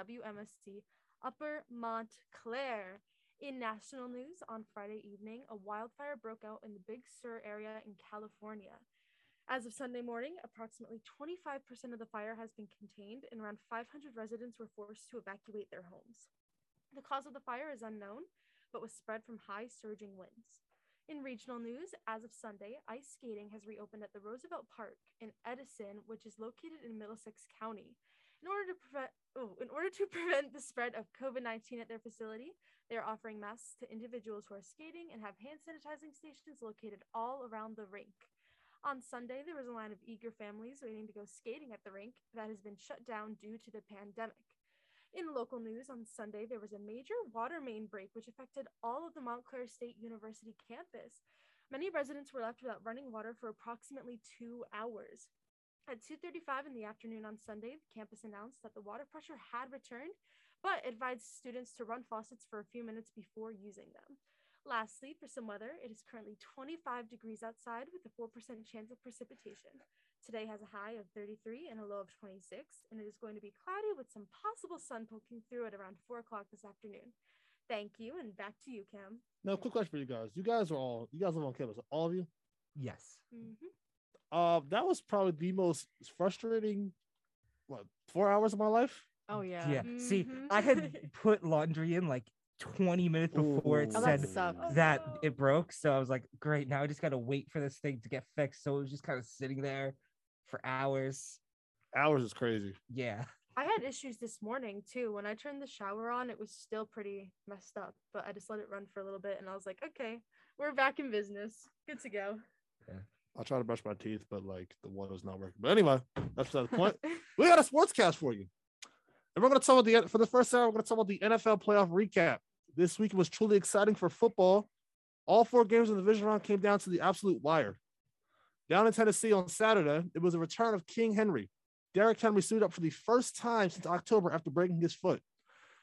WMSC Upper Montclair. In national news, on Friday evening, a wildfire broke out in the Big Sur area in California. As of Sunday morning, approximately 25% of the fire has been contained, and around 500 residents were forced to evacuate their homes. The cause of the fire is unknown, but was spread from high surging winds. In regional news, as of Sunday, ice skating has reopened at the Roosevelt Park in Edison, which is located in Middlesex County. In order to prevent oh, in order to prevent the spread of COVID-19 at their facility, they are offering masks to individuals who are skating and have hand sanitizing stations located all around the rink. On Sunday, there was a line of eager families waiting to go skating at the rink that has been shut down due to the pandemic. In local news on Sunday, there was a major water main break which affected all of the Montclair State University campus. Many residents were left without running water for approximately two hours. At 2:35 in the afternoon on Sunday, the campus announced that the water pressure had returned, but advised students to run faucets for a few minutes before using them. Lastly, for some weather, it is currently 25 degrees outside with a 4% chance of precipitation. Today has a high of 33 and a low of 26, and it is going to be cloudy with some possible sun poking through at around 4 o'clock this afternoon. Thank you, and back to you, Cam. Now, quick question for you guys. You guys are all you guys live on campus, all of you. Yes. Mhm. Uh, that was probably the most frustrating, what, four hours of my life. Oh yeah. Yeah. See, Mhm. I had put laundry in like 20 minutes before it Ooh. Oh, that said sucks. that Oh, it broke. So I was like, great. Now I just got to wait for this thing to get fixed. So it was just kind of sitting there for hours. Hours is crazy. Yeah. I had issues this morning too. When I turned the shower on, it was still pretty messed up, but I just let it run for a little bit and I was like, okay, we're back in business. Good to go. I try to brush my teeth, but like the water's not working. But anyway, that's not the point. we got a sports cast for you. And we're going to talk about the for the first hour, we're going to talk about the NFL playoff recap. This week was truly exciting for football. All four games in the division round came down to the absolute wire. Down in Tennessee on Saturday, it was a return of King Henry. Derrick Henry suited up for the first time since October after breaking his foot.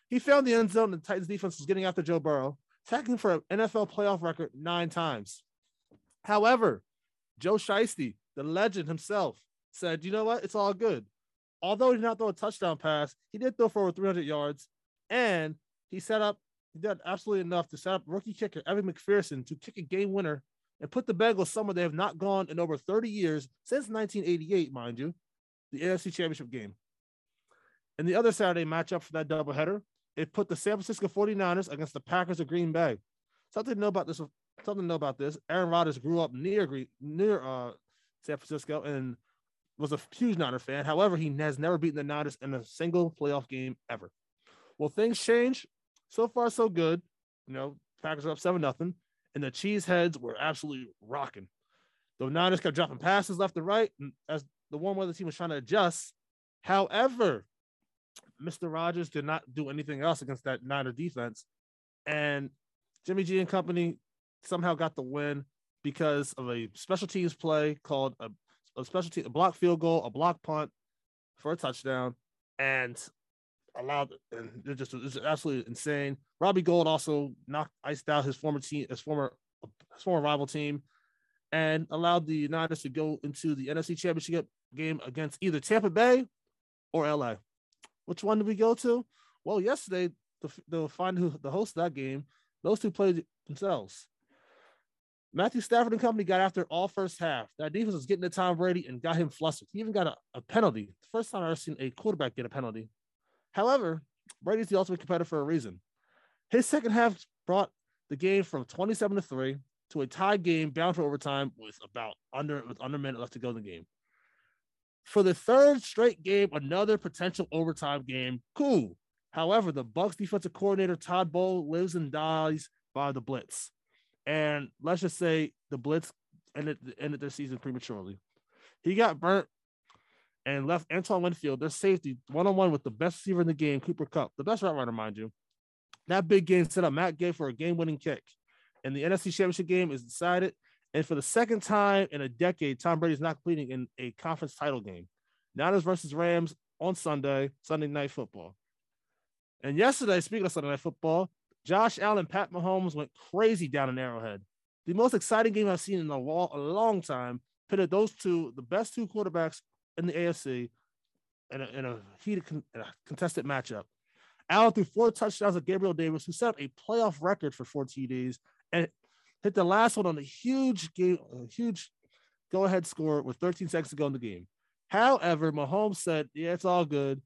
He found the end zone, and the Titans defense was getting after Joe Burrow, tackling for an NFL playoff record nine times. However, Joe Shiesty, the legend himself, said, you know what? It's all good. Although he did not throw a touchdown pass, he did throw for over 300 yards, and he set up, he did absolutely enough to set up rookie kicker Evan McPherson to kick a game winner and put the Bengals somewhere they have not gone in over 30 years since 1988, mind you, the AFC Championship game. And the other Saturday matchup for that doubleheader, it put the San Francisco 49ers against the Packers of Green Bay. Something to know about this. Something to know about this. Aaron Rodgers grew up near near uh, San Francisco and was a huge Niner fan. However, he has never beaten the Niners in a single playoff game ever. Well, things change. So far, so good. You know, Packers are up seven nothing, and the Cheeseheads were absolutely rocking. The Niners kept dropping passes left and right, as the warm weather team was trying to adjust. However, Mr. Rodgers did not do anything else against that Niner defense, and Jimmy G and company somehow got the win because of a special teams play called a, a special team, a block field goal, a block punt for a touchdown, and allowed and it just it's absolutely insane. Robbie Gould also knocked iced out his former team, his former his former rival team, and allowed the Niners to go into the NFC Championship game against either Tampa Bay or LA. Which one did we go to? Well, yesterday the the find who the host of that game, those two played themselves. Matthew Stafford and company got after all first half. That defense was getting to Tom Brady and got him flustered. He even got a, a penalty. The first time I've ever seen a quarterback get a penalty. However, Brady's the ultimate competitor for a reason. His second half brought the game from 27 to 3 to a tied game bound for overtime with about under with under a minute left to go in the game. For the third straight game, another potential overtime game. Cool. However, the Bucs defensive coordinator Todd Bowles lives and dies by the blitz. And let's just say the blitz ended ended their season prematurely. He got burnt and left Antoine Winfield, their safety, one on one with the best receiver in the game, Cooper Kupp, the best route runner, mind you. That big game set up Matt Gay for a game winning kick. And the NFC Championship game is decided. And for the second time in a decade, Tom Brady is not completing in a conference title game. Niners versus Rams on Sunday, Sunday night football. And yesterday, speaking of Sunday night football, Josh Allen, Pat Mahomes went crazy down in Arrowhead. The most exciting game I've seen in a, long, a long time pitted those two, the best two quarterbacks in the AFC, in a, in a heated, con- in a contested matchup. Allen threw four touchdowns at Gabriel Davis, who set up a playoff record for four TDs and hit the last one on a huge game, a huge go ahead score with 13 seconds to go in the game. However, Mahomes said, Yeah, it's all good.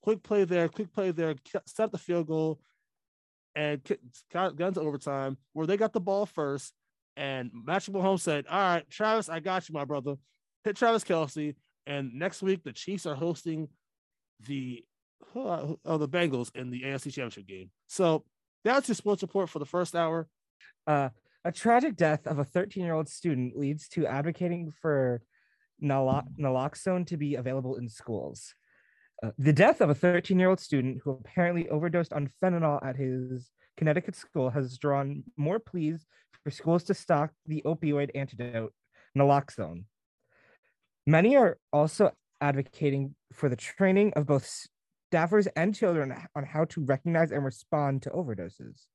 Quick play there, quick play there, set the field goal, and into overtime where they got the ball first. And Patrick Mahomes said, All right, Travis, I got you, my brother. Hit Travis Kelce. And next week, the Chiefs are hosting the uh, the Bengals in the AFC Championship game. So that's your sports report for the first hour. Uh, a tragic death of a 13 year old student leads to advocating for naloxone to be available in schools. Uh, the death of a 13 year old student who apparently overdosed on fentanyl at his Connecticut school has drawn more pleas for schools to stock the opioid antidote, naloxone. Many are also advocating for the training of both staffers and children on how to recognize and respond to overdoses.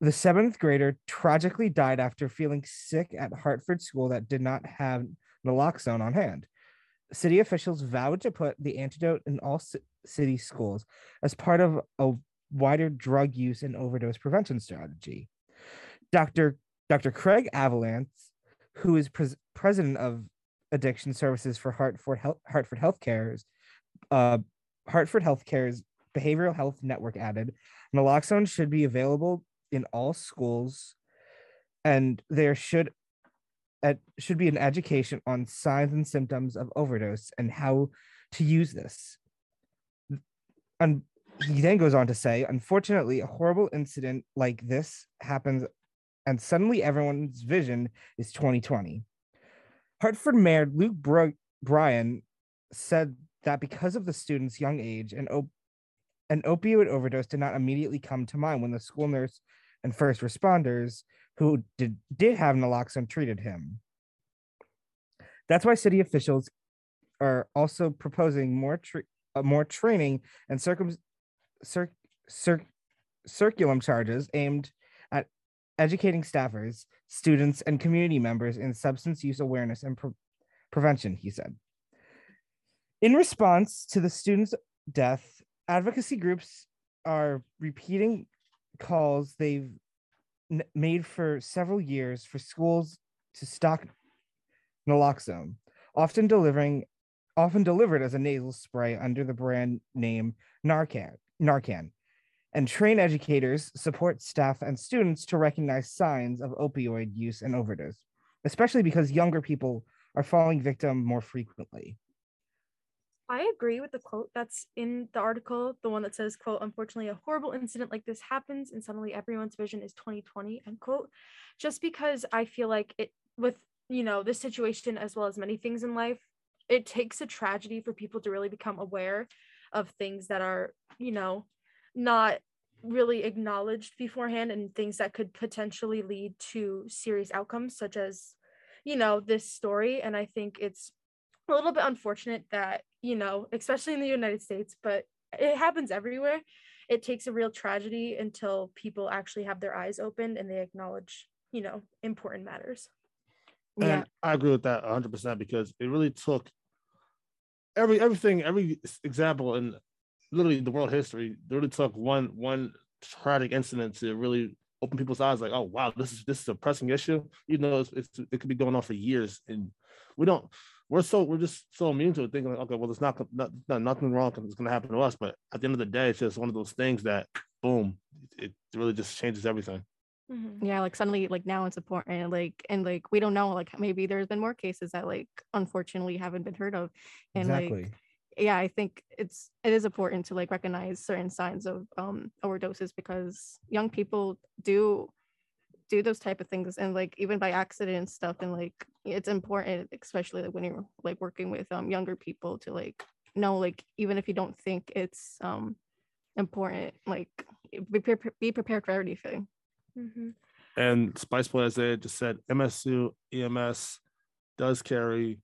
The seventh grader tragically died after feeling sick at Hartford School that did not have naloxone on hand. City officials vowed to put the antidote in all city schools as part of a wider drug use and overdose prevention strategy. Dr. Dr. Craig Avalance, who is pres- president of addiction services for Hartford Health, Hartford Healthcare's uh, Hartford Healthcare's behavioral health network added naloxone should be available in all schools, and there should at, should be an education on signs and symptoms of overdose and how to use this. And he then goes on to say, unfortunately, a horrible incident like this happens, and suddenly everyone's vision is 2020. Hartford Mayor Luke Bro- Bryan said that because of the student's young age, an, op- an opioid overdose did not immediately come to mind when the school nurse and first responders who did, did have naloxone treated him. That's why city officials are also proposing more uh, more training and circum cir- cir- circulum charges aimed at educating staffers, students, and community members in substance use awareness and pre- prevention, he said. In response to the student's death, advocacy groups are repeating calls they've made for several years for schools to stock naloxone, often delivering often delivered as a nasal spray under the brand name Narcan. Narcan. And train educators support staff and students to recognize signs of opioid use and overdose, especially because younger people are falling victim more frequently. I agree with the quote that's in the article, the one that says, quote, unfortunately, a horrible incident like this happens and suddenly everyone's vision is 2020, end quote. Just because I feel like it with, you know, this situation as well as many things in life, it takes a tragedy for people to really become aware of things that are, you know, not really acknowledged beforehand and things that could potentially lead to serious outcomes, such as, you know, this story. And I think it's a little bit unfortunate that you know especially in the united states but it happens everywhere. It takes a real tragedy until people actually have their eyes opened and they acknowledge you know important matters. And yeah. I agree with that 100% because it really took every everything every example in literally the world history it really took one one tragic incident to really open people's eyes like oh wow this is this is a pressing issue. You know it's, it's it could be going on for years and we don't we're so we're just so immune to it, thinking like, okay, well, there's not, not, not nothing wrong it's going to happen to us. But at the end of the day, it's just one of those things that, boom, it really just changes everything. Mm-hmm. Yeah, like suddenly, like now it's important, like and like we don't know, like maybe there's been more cases that like unfortunately haven't been heard of, and exactly. like yeah, I think it's it is important to like recognize certain signs of um overdoses because young people do do those type of things and like even by accident and stuff and like it's important especially like when you're like working with um younger people to like know like even if you don't think it's um important like be, pre- be prepared for everything. Mm-hmm. and spice boy as they just said msu ems does carry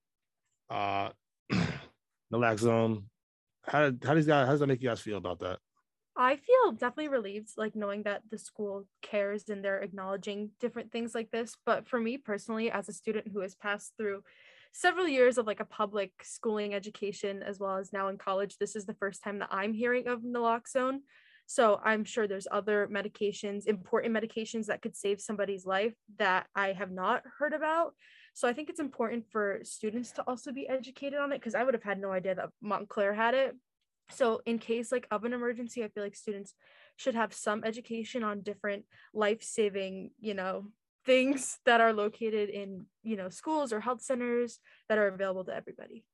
uh naloxone how, how does that how does that make you guys feel about that I feel definitely relieved, like knowing that the school cares and they're acknowledging different things like this. But for me personally, as a student who has passed through several years of like a public schooling education as well as now in college this is the first time that i'm hearing of naloxone so i'm sure there's other medications important medications that could save somebody's life that i have not heard about so i think it's important for students to also be educated on it because i would have had no idea that montclair had it so in case like of an emergency i feel like students should have some education on different life-saving you know things that are located in you know schools or health centers that are available to everybody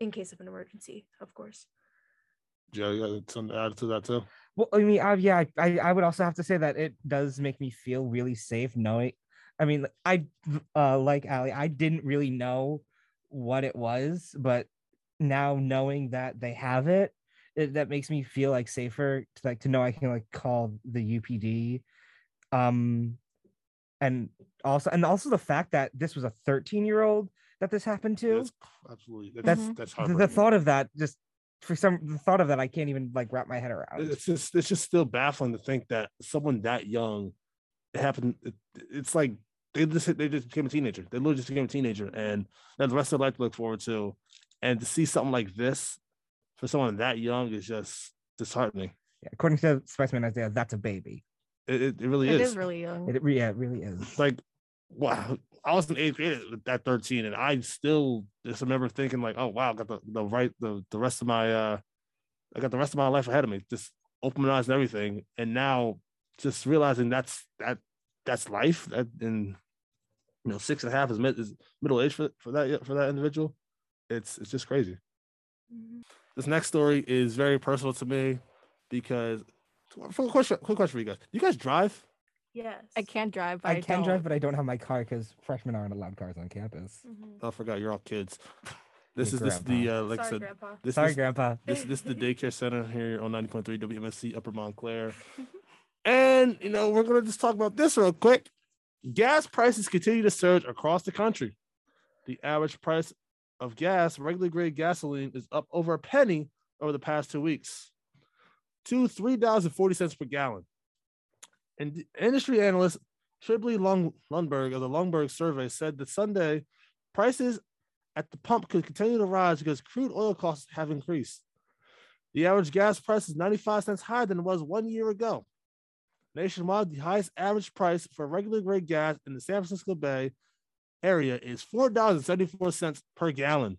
in case of an emergency of course. Yeah you got something to add to that too. Well i mean uh, yeah I, I would also have to say that it does make me feel really safe knowing i mean i uh like ali i didn't really know what it was but now knowing that they have it, it that makes me feel like safer to like to know i can like call the upd um and also and also the fact that this was a 13 year old that this happened to. That's absolutely that's that's, Mhm. that's the, the thought of that just for some the thought of that i can't even like wrap my head around. It's just it's just still baffling to think that someone that young it happened it, it's like they just they just became a teenager. They literally just became a teenager and then the rest of their life to look forward to. And to see something like this for someone that young is just disheartening. Yeah, according to spiceman isaiah that's a baby. It, it, it really It is. is really young. it, re- yeah it really is. It's like wow i was in eighth grade at 13 and i still just remember thinking like oh wow i got the, the right the, the rest of my uh i got the rest of my life ahead of me just open my eyes and everything. And now just realizing that's that that's life that and you know six and a half is, mid, is middle age for, for that for that individual it's it's just crazy this next story is very personal to me because quick question quick question for you guys you guys drive yes I can't drive. But i I, can don't. drive but i don't have my car because freshmen aren't allowed cars on campus Mhm. I forgot you're all kids. This Your is this the uh, like I sorry said grandpa this sorry is grandpa this this is the daycare center here on 90.3 WMSC Upper Montclair. And you know, we're gonna just talk about this real quick. Gas prices continue to surge across the country. The average price of gas, regular grade gasoline, is up over a penny over the past two weeks to three dollars and forty cents per gallon. And industry analyst Shibley Lung Lundberg of the Lundberg survey said that Sunday prices at the pump could continue to rise because crude oil costs have increased. The average gas price is 95 cents higher than it was one year ago. Nationwide, the highest average price for regular grade gas in the San Francisco Bay area is $4.74 per gallon.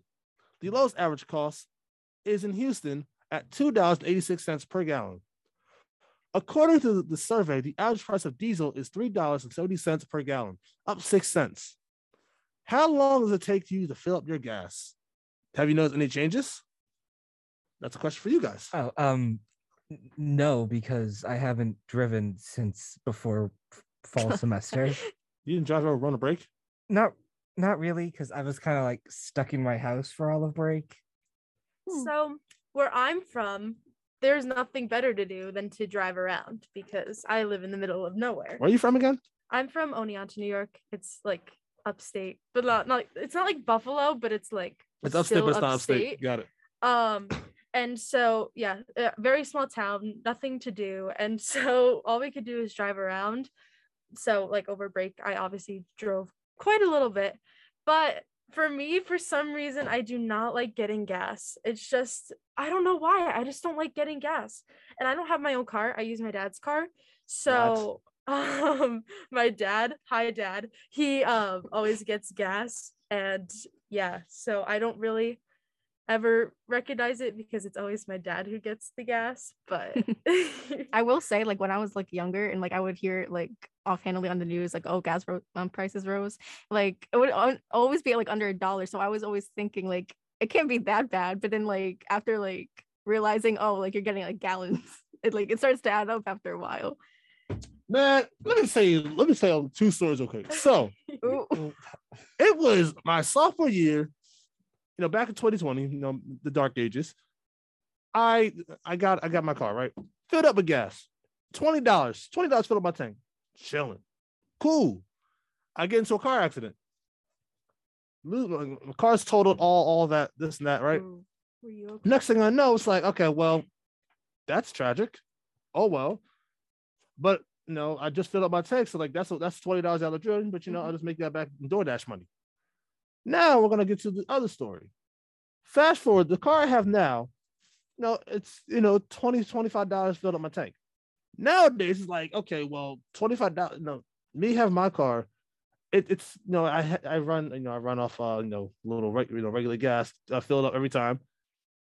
The lowest average cost is in Houston at $2.86 per gallon. According to the survey, the average price of diesel is $3.70 per gallon, up 6 cents. How long does it take you to fill up your gas? Have you noticed any changes? That's a question for you guys. oh um no because i haven't driven since before fall semester You didn't drive over run a break? Not not really because i was kind of like stuck in my house for all of break Hmm. so where i'm from there's nothing better to do than to drive around because i live in the middle of nowhere Where are you from again? i'm from oneonta new york it's like upstate but not, not it's not like buffalo but it's like It's upstate, still but it's not upstate. Got it. um and so yeah very small town nothing to do and so all we could do is drive around so like over break i obviously drove quite a little bit. But for me for some reason i do not like getting gas. It's just i don't know why. I just don't like getting gas. And i don't have my own car. I use my dad's car. So um my dad hi dad. He um always gets gas. And yeah so i don't really ever recognize it because it's always my dad who gets the gas but I will say, like when I was like younger, and like I would hear like offhandedly on the news, like oh, gas ro- um, prices rose. Like it would al- always be like under a dollar. So I was always thinking like it can't be that bad. But then like after like realizing oh, like you're getting like gallons, it like it starts to add up after a while. Man, let me say, let me tell two stories okay. So it was my sophomore year, you know, back in 2020, you know, the dark ages. I I got I got my car, right? Filled up with gas. $20. $20 filled up my tank. Chilling. Cool. I get into a car accident. My car's totaled, all all that, this and that, right? Mm. Ooh, okay? Next thing I know, it's like, okay, well, that's tragic. Oh well. But you know, I just filled up my tank. So like that's that's twenty dollars out of the drill, but you know, mm-hmm. I'll just make that back in DoorDash money. Now we're gonna get to the other story. Fast forward, the car I have now, you know, it's you know, 20 $25 filled up my tank. Nowadays it's like, okay, well, $25, no, me have my car. It, it's you know, I I run, you know, I run off uh, you know, little you know, regular gas, I fill it up every time.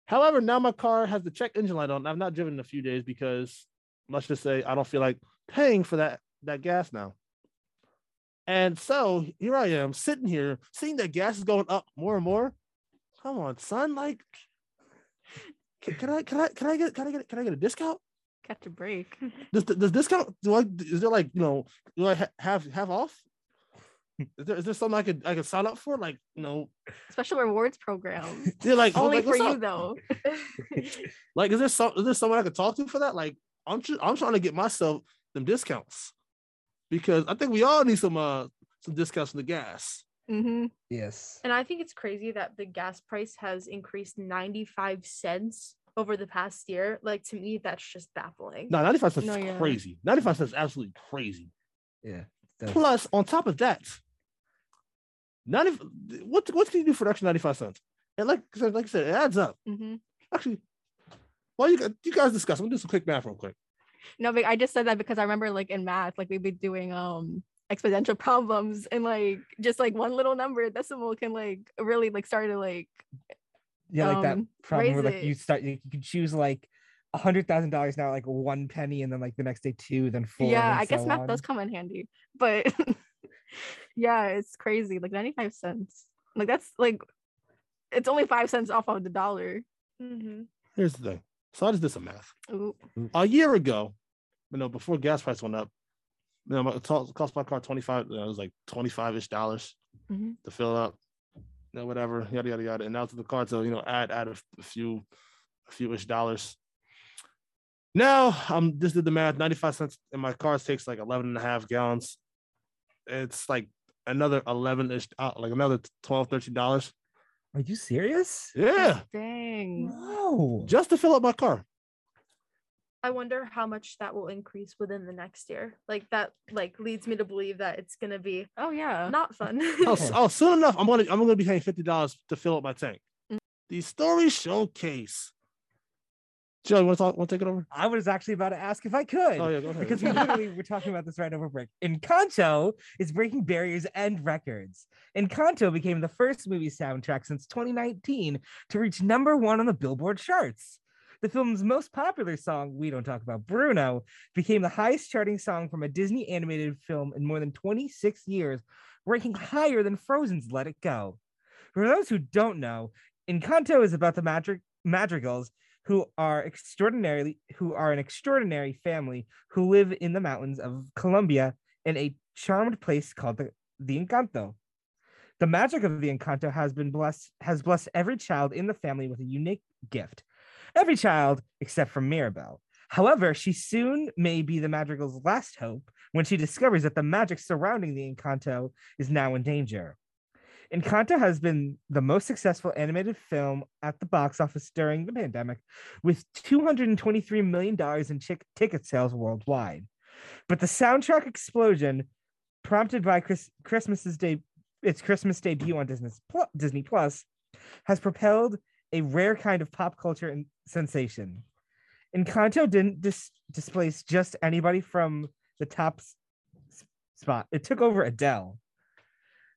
However, now my car has the check engine light on. I've not driven in a few days because let's just say I don't feel like paying for that that gas now. And so here I am sitting here, seeing that gas is going up more and more. Come on, son. Like, can, can I can I can I get can I get can I get a discount? Catch a break. Does does discount do I is there like you know do I ha- have have off? Is there, is there something I could I could sign up for? Like, you know, special rewards program. Yeah, like oh, only like, for you up? though. like, is there some is there someone I could talk to for that? Like, I'm tr- I'm trying to get myself them discounts because I think we all need some uh some discounts on the gas. Mm-hmm. Yes. And I think it's crazy that the gas price has increased 95 cents over the past year. Like to me, that's just baffling. No, 95 cents No, is yeah. crazy. 95 cents is absolutely crazy. Yeah. Plus, on top of that, 90 what what can you do for an extra 95 cents? And like I said, like I said, it adds up. Mm-hmm. Actually, well, you, you guys discuss. I'm gonna do some quick math real quick. No, but I just said that because I remember like in math, like we'd be doing um exponential problems and like just like one little number decimal can like really like start to like Yeah, like that um, problem where raise like you start you, you can choose like a hundred thousand dollars now, like one penny, and then like the next day two, then four. yeah, I guess so math on. does come in handy. But yeah, it's crazy. Like 95 cents. Like that's like it's only five cents off of the dollar. Mm-hmm. Here's the thing. So I just did some math. Ooh. A year ago, you know, before gas price went up, you know, it cost cost my car 25, you know, it was like 25 ish dollars Mhm. to fill up, you know, whatever, yada, yada, yada. And now to the car so, you know, add, add a few, a few ish dollars. Now I'm just did the math 95 cents and my car takes like 11 and a half gallons. It's like another 11 ish, uh, like another 12, 13 dollars. Are you serious? Yeah. Dang. No. Just to fill up my car. I wonder how much that will increase within the next year. Like that, like leads me to believe that it's gonna be Oh yeah. not fun. oh, s- oh, soon enough, I'm gonna I'm gonna be paying fifty dollars to fill up my tank. Mm. The story showcase. Joe, you want to talk? Want to take it over? I was actually about to ask if I could. Oh yeah, go ahead. because we literally were talking about this right over break. Encanto is breaking barriers and records. Encanto became the first movie soundtrack since 2019 to reach number one on the Billboard charts. The film's most popular song, We Don't Talk About Bruno, became the highest charting song from a Disney animated film in more than 26 years, ranking higher than Frozen's Let It Go. For those who don't know, Encanto is about the magic madrigals who are extraordinarily who are an extraordinary family who live in the mountains of Colombia in a charmed place called the, the Encanto. The magic of the Encanto has been blessed has blessed every child in the family with a unique gift. Every child except for Mirabel. However, she soon may be the Madrigal's last hope when she discovers that the magic surrounding the Encanto is now in danger. Encanto has been the most successful animated film at the box office during the pandemic, with $223 million in chick- ticket sales worldwide. But the soundtrack explosion, prompted by Chris- Christmas's day, its Christmas debut on Disney, Pl- Disney Plus, has propelled a rare kind of pop culture in- sensation. Encanto didn't dis- displace just anybody from the top s- spot. It took over Adele.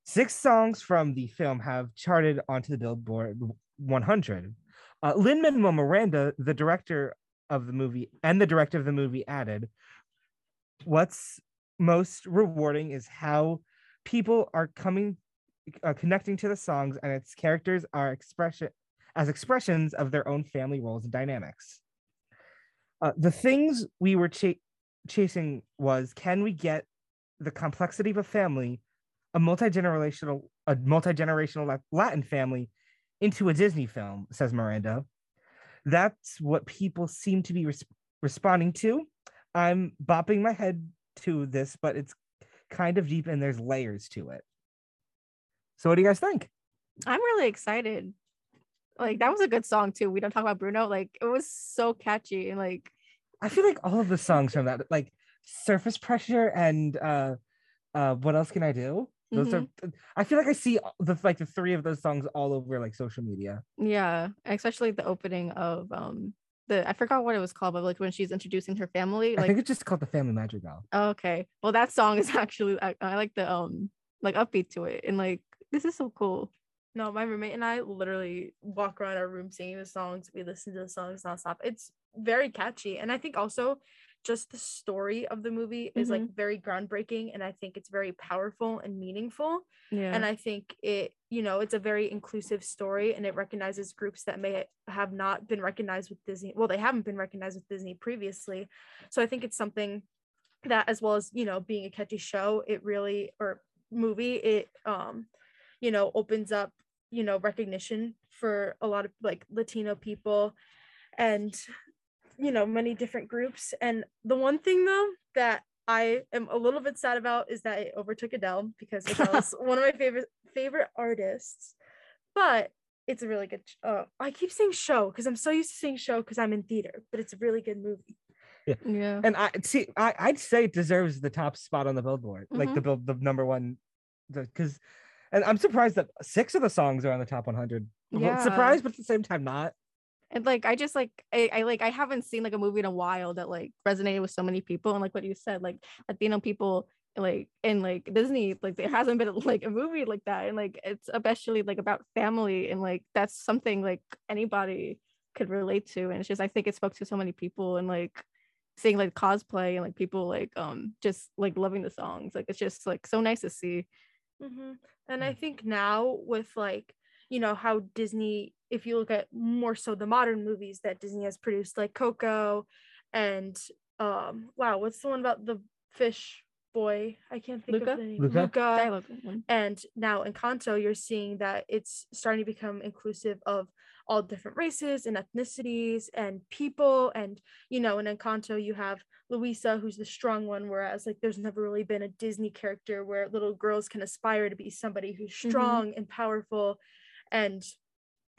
Six songs from the film have charted onto the Billboard 100. Uh, Lin Manuel Miranda, the director of the movie and the director of the movie, added, "What's most rewarding is how people are coming, uh, connecting to the songs, and its characters are expression as expressions of their own family roles and dynamics. Uh, the things we were cha- chasing was, can we get the complexity of a family?" A multi-generational a multi-generational Latin family into a Disney film, says Miranda. That's what people seem to be res- responding to. I'm bopping my head to this, but it's kind of deep and there's layers to it. So what do you guys think? I'm really excited. Like that was a good song too. We don't talk about Bruno. Like it was so catchy and like I feel like all of the songs from that, like Surface Pressure and uh uh what else can I do? Those mm-hmm. are I feel like I see the like the three of those songs all over like social media. Yeah, especially the opening of um the I forgot what it was called, but like when she's introducing her family. Like, I think it's just called the Family Madrigal. Oh, okay. Well, that song is actually I, I like the um like upbeat to it and like this is so cool. No, my roommate and I literally walk around our room singing the songs. We listen to the songs nonstop. It's very catchy. And I think also just the story of the movie is mm-hmm. like very groundbreaking and i think it's very powerful and meaningful yeah and i think it you know it's a very inclusive story and it recognizes groups that may have not been recognized with disney well they haven't been recognized with disney previously so i think it's something that as well as you know being a catchy show it really or movie it um you know opens up you know recognition for a lot of like latino people and you know many different groups and the one thing though that i am a little bit sad about is that it overtook adele because adele's one of my favorite favorite artists but it's a really good uh, i keep saying show because i'm so used to saying show because i'm in theater but it's a really good movie yeah. yeah. And I see I, I'd say it deserves the top spot on the billboard, mm-hmm. like the mm-hmm. the number one because and I'm surprised that six of the songs are on the top 100. Yeah. Surprised, but at the same time not and like i just like I, I like i haven't seen like a movie in a while that like resonated with so many people. And like what you said like latino people like in like disney like there hasn't been like a movie like that. And like it's especially like about family and like that's something like anybody could relate to. And it's just i think it spoke to so many people and like seeing like cosplay and like people like um just like loving the songs. Like it's just like so nice to see. Mm-hmm. and i think now with like you know how disney if you look at more so the modern movies that Disney has produced, like Coco and um wow, what's the one about the fish boy? I can't think Luca? of the name. Luca. Luca. And now in Encanto, you're seeing that it's starting to become inclusive of all different races and ethnicities and people. And you know, in Encanto, you have Luisa, who's the strong one, whereas like there's never really been a Disney character where little girls can aspire to be somebody who's mm-hmm. strong mm-hmm. and powerful and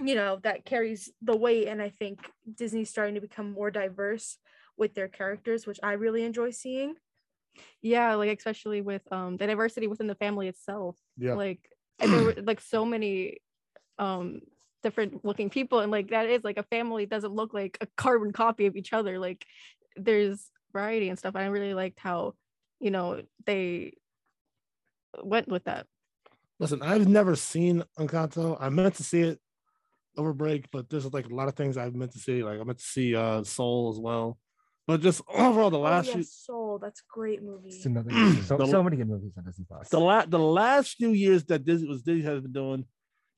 you know that carries the weight and i think disney's starting to become more diverse with their characters which i really enjoy seeing. Yeah like especially with um the diversity within the family itself. Yeah. Like and there were like so many um different looking people and like that is like a family doesn't look like a carbon copy of each other. Like there's variety and stuff i really liked how you know they went with that. Listen i've never seen encanto. I meant to see it over break, but there's like a lot of things I've meant to see. Like I meant to see uh Soul as well. But just overall, the oh, last oh, yeah, Soul, that's great movie. so, the, so, many good movies on Disney Plus. The last the last few years that Disney was Disney has been doing,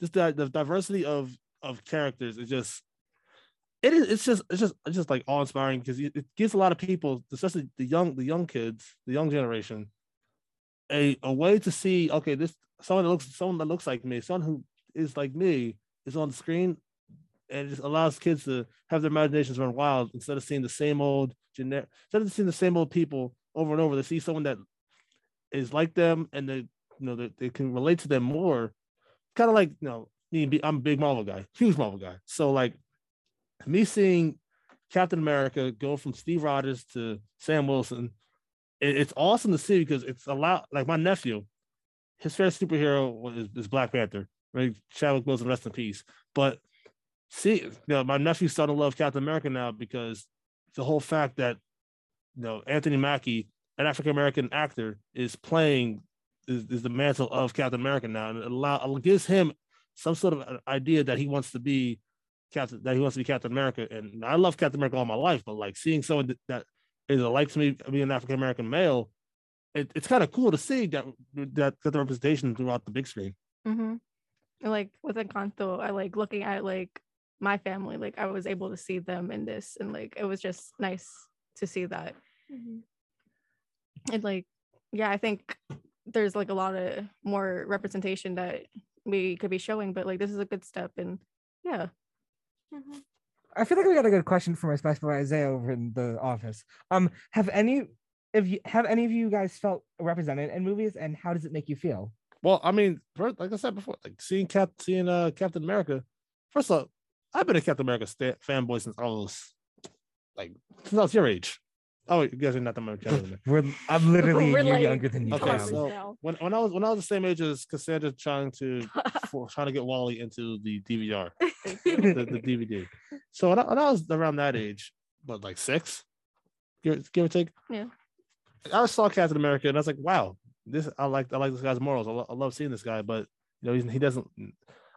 just that the diversity of of characters is just it is it's just it's just it's just like awe inspiring because it gives a lot of people, especially the young the young kids, the young generation, a a way to see okay this someone that looks someone that looks like me, someone who is like me, is on the screen and it just allows kids to have their imaginations run wild instead of seeing the same old generic instead of seeing the same old people over and over. They see someone that is like them and they you know they, they can relate to them more. Kind of like you know me i'm a big marvel guy huge marvel guy. So like me seeing captain america go from steve rogers to sam wilson it, it's awesome to see because it's a lot like my nephew his favorite superhero is, is black panther right? Chadwick Boseman, rest in peace. But see, you know, my nephew's starting to love Captain America now because the whole fact that you know Anthony Mackie, an African American actor, is playing is, is the mantle of Captain America now, and it allow gives him some sort of idea that he wants to be Captain that he wants to be Captain America. And I love Captain America all my life, but like seeing someone that, is likes me being an African American male, it, it's kind of cool to see that that that the representation throughout the big screen. Mm-hmm like with Encanto, I like looking at like my family, like I was able to see them in this, and like it was just nice to see that. Mm-hmm. And like, yeah, I think there's like a lot of more representation that we could be showing, but like this is a good step, and yeah. Mm-hmm. I feel like we got a good question from our special Isaiah over in the office. Um, have any if you have any of you guys felt represented in movies, and how does it make you feel? Well, I mean, first, like I said before, like seeing Cap, seeing uh Captain America. First of all, I've been a Captain America st- fanboy since I was like since I was your age. Oh, you guys are not that much younger than me. We're I'm literally We're like- younger than you. Okay, so now. when, when I was when I was the same age as Cassandra trying to for trying to get Wally into the DVR, the, the DVD. So when I, when I was around that age, but like six, give, give or take. Yeah. I saw Captain America and I was like, wow, this I like I like this guy's morals. I, lo- I love seeing this guy, but you know, he doesn't.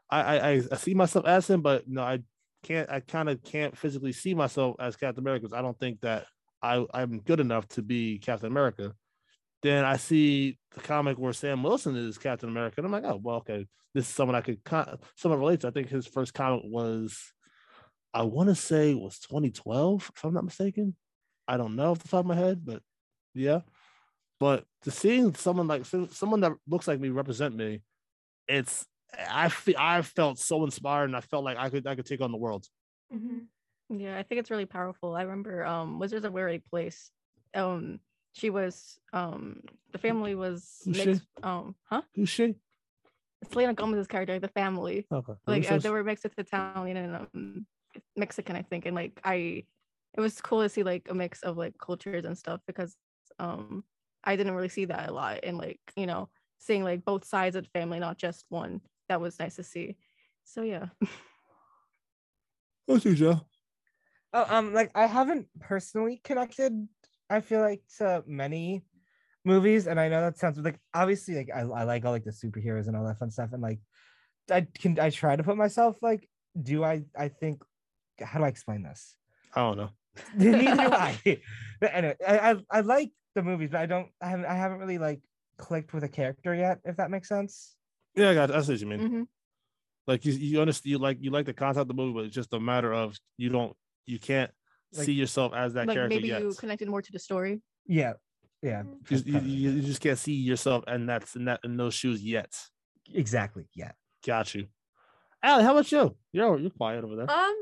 I, I I- see myself as him, but no, I can't. I kind of can't physically see myself as Captain America because I don't think that I I'm good enough to be Captain America. Then I see the comic where Sam Wilson is Captain America, and I'm like, oh well, okay, this is someone I could con- somewhat relate to. I think his first comic was, I want to say was 2012, if I'm not mistaken. I don't know off the top of my head, but yeah. But to seeing someone like someone that looks like me represent me, it's I feel I felt so inspired, and I felt like I could I could take on the world. Mm-hmm. Yeah, I think it's really powerful. I remember um Wizards of Waverly Place. Um she was um the family was Who's she? mixed um huh? Who's she? Selena Gomez's character, the family. Okay, Like uh, they were mixed with Italian and um Mexican, I think. And like I it was cool to see like a mix of like cultures and stuff because um I didn't really see that a lot and like, you know, seeing like both sides of the family, not just one. That was nice to see. So yeah. What's you, Joe? Oh, um, like I haven't personally connected. I feel like to many movies, and I know that sounds like obviously like I, I like all like the superheroes and all that fun stuff, and like I can I try to put myself like do I I think how do I explain this? I don't know. Neither do I. But anyway, I, I I like the movies, but I don't I haven't I haven't really like clicked with a character yet. If that makes sense. Yeah, I got. I see what you mean. Mhm. Like you, you understand. You like you like the concept of the movie, but it's just a matter of you don't, you can't Like- see yourself as that Like character maybe yet. you connected more to the story. Yeah, yeah, You, you, you you just can't see yourself, and that's in that in those shoes yet. exactly. Yeah. Got you. Allie, how about you? You're you're quiet over there. Um,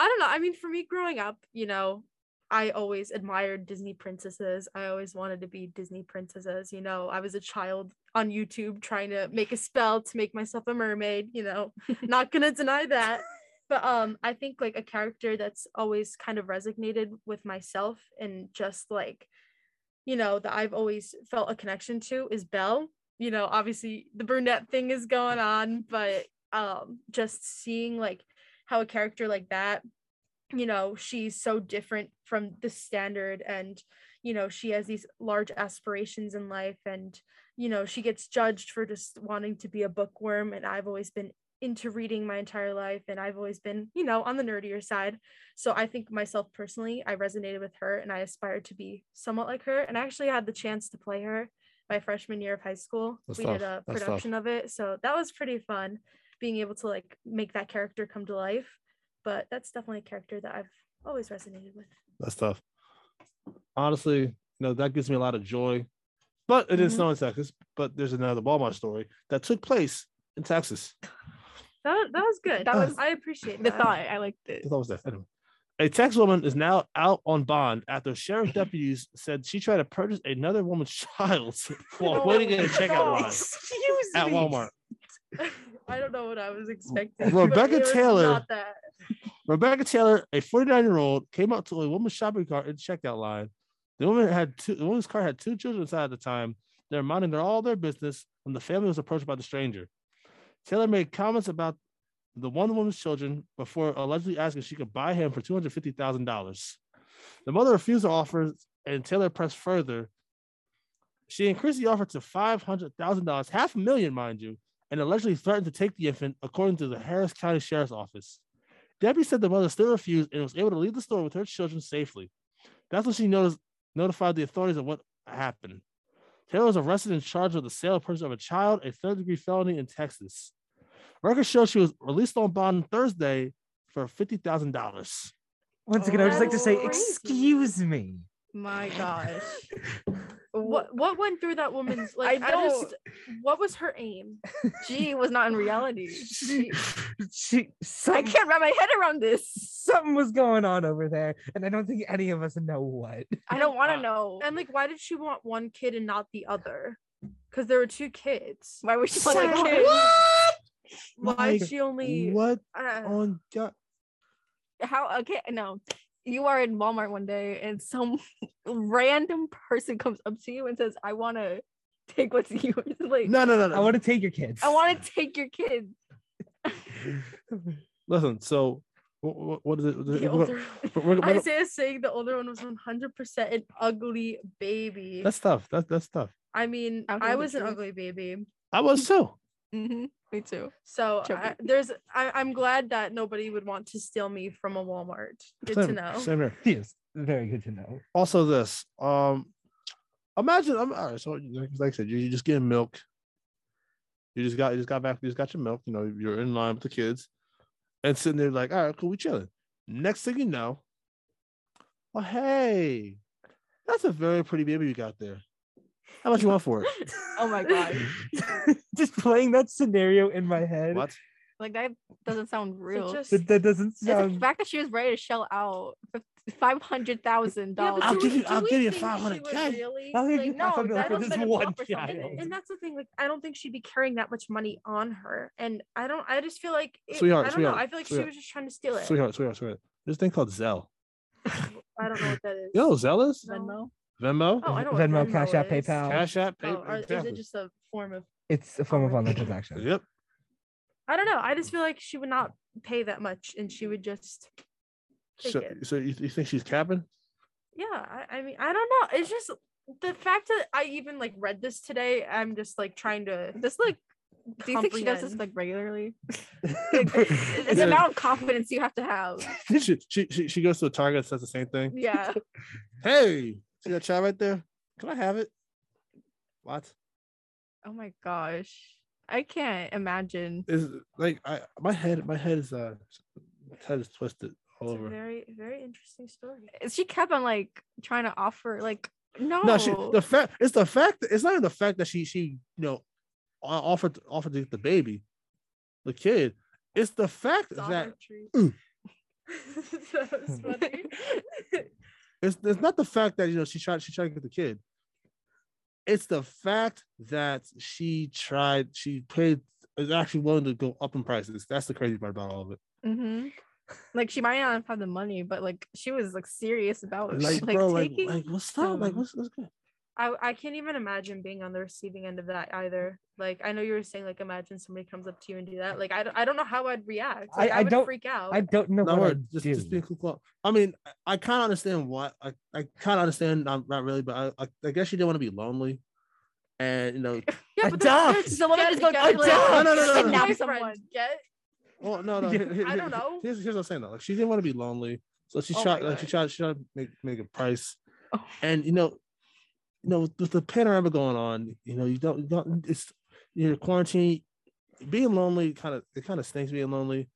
I don't know. I mean, for me growing up, you know, I always admired Disney princesses. I always wanted to be Disney princesses. You know, I was a child on YouTube trying to make a spell to make myself a mermaid, you know, not gonna deny that. But um, I think like a character that's always kind of resonated with myself and just like, you know, that I've always felt a connection to is Belle. You know, obviously the brunette thing is going on, but um, just seeing like how a character like that you know she's so different from the standard and you know she has these large aspirations in life and you know she gets judged for just wanting to be a bookworm and i've always been into reading my entire life and i've always been you know on the nerdier side. So i think myself personally i resonated with her and i aspired to be somewhat like her. And i actually had the chance to play her my freshman year of high school. That's we tough. did a That's tough. production of it. So that was pretty fun being able to like make that character come to life but that's definitely a character that I've always resonated with. That's tough. Honestly, you know that gives me a lot of joy. But it is Mhm. snow in Texas. But there's another Walmart story that took place in Texas. That, that was good. That That was was I appreciate The that. thought, I liked it. What was that? Anyway. A Texas woman is now out on bond after sheriff deputies said she tried to purchase another woman's child while Oh, waiting in a checkout line Excuse at me. Walmart. I don't know what I was expecting. Rebecca Taylor- Rebecca Taylor, a 49 year old, came up to a woman's shopping cart in checkout line. The woman had two. The woman's car had two children inside at the time. They're minding their all their business when the family was approached by the stranger. Taylor made comments about the one woman's children before allegedly asking if she could buy him for two hundred fifty thousand dollars. The mother refused the offer, and Taylor pressed further. She increased the offer to five hundred thousand dollars, half a million, mind you, and allegedly threatened to take the infant, according to the Harris County Sheriff's Office. Debbie said the mother still refused and was able to leave the store with her children safely. That's when she noticed, notified the authorities of what happened. Taylor was arrested and charged with the sale of purchase of a child, a third degree felony in Texas. Records show she was released on bond Thursday for $50,000. Once again, I would just like to say, Oh, crazy. excuse me. My gosh. What what went through that woman's like? I, know. just what was her aim? She was not in reality. She, she, I can't wrap my head around this. something was going on over there, and I don't think any of us know what. I don't want to know. And like, why did she want one kid and not the other? Because there were two kids. Why was she Like, what? kid? Why Like, she only? What uh, on God? How? Okay, no. You are in Walmart one day and some random person comes up to you and says, "I want to take what's yours." Like, No, no, no, no. I want to take your kids. I want to take your kids. listen. So, what, what is it? The We're- older, we're- we're- we're- Isaiah's saying the older one was 100% an ugly baby. that's tough. That's that's tough. I mean, I was an truth. ugly baby. I was too. hmm Me too. So I, there's, I, I'm glad that nobody would want to steal me from a Walmart. Good to know. Same here. Yes, very good to know. Also, this. Um, imagine. I'm all right. So, like like I said, you you just getting milk. You just got you just got back. You just got your milk. You know, you're in line with the kids, and sitting there like, all right, cool, we chilling. Next thing you know, oh hey, that's a very pretty baby you got there. How much you want for it? Oh my god. Just playing that scenario in my head. What? Like that doesn't sound real. just, That, that doesn't It's the fact that she was ready to shell out five hundred thousand yeah, dollars. I'll give you- I'll give you think she 500K. would Really, I'll give you half a no, mil that for this one bump or something. child. And, and that's the thing. Like, I don't think she'd be carrying that much money on her. And I don't. I just feel like. It, Sweetheart, I don't know. sweetheart, I feel like she sweetheart, was just trying to steal it. Sweetheart, sweetheart, sweetheart. There's a thing called Zelle. I don't know what that is. You know what Zelle is? No. Venmo. Venmo, Oh, I know what Venmo, Cash App, is. PayPal. Cash App, Oh, PayPal. or is it just a form of? It's a form of Oh, online transaction. Yep. I don't know. I just feel like she would not pay that much, and she would just. Take So, it. so you, you think she's capping? Yeah, I, I mean, I don't know. It's just the fact that I even like read this today. I'm just like trying to. This like do you think she does this like regularly? It's It's Yeah. the amount of confidence you have to have. she, she, she, she goes to a Target and says the same thing. Yeah. Hey, see that child right there? Can I have it? What? Oh my gosh. I can't imagine. Is like I my head my head is uh my head is twisted all It's a over. very, very interesting story. She kept on like trying to offer like no. No, she the fact it's the fact it's not even the fact that she she you know offered offered to get the baby, the kid. It's the fact Saw that. Mm. that was funny. it's it's not the fact that you know she tried she tried to get the kid. It's the fact that she tried she paid is actually willing to go up in prices. That's the crazy part about all of it. hmm Like she might not have had the money, but like she was like serious about it. Like, like bro, like, taking like what's up? Like what's, what's good? I, I can't even imagine being on the receiving end of that either. Like I know you were saying like imagine somebody comes up to you and do that. Like I don't, I don't know how I'd react. I- Like, I, I would don't- freak out. I don't know No, what I'd just, do. just being cool. I mean, I, I kind of understand what I, I kind of understand. Not, not really, but I, I, I guess she didn't want to be lonely, and you know, yeah, but there's- Adopt! there's- the woman is going to like, No, no, no, no, no. kidnap someone. Get well, no, no. Here- here- I don't know. Here's, here's what I'm saying though. Like she didn't want to be lonely, so she Oh tried. Like, she tried. She tried to make make a price, Oh. and you know, you know, with the panorama going on, you know, you don't, you don't. It's you're quarantine. Being lonely kind of it kind of stinks being lonely,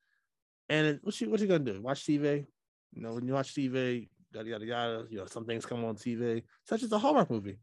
and it, what you what you gonna do? Watch TV? You know, when you watch TV, yada yada yada. You know, some things come on TV, such as a Hallmark movie.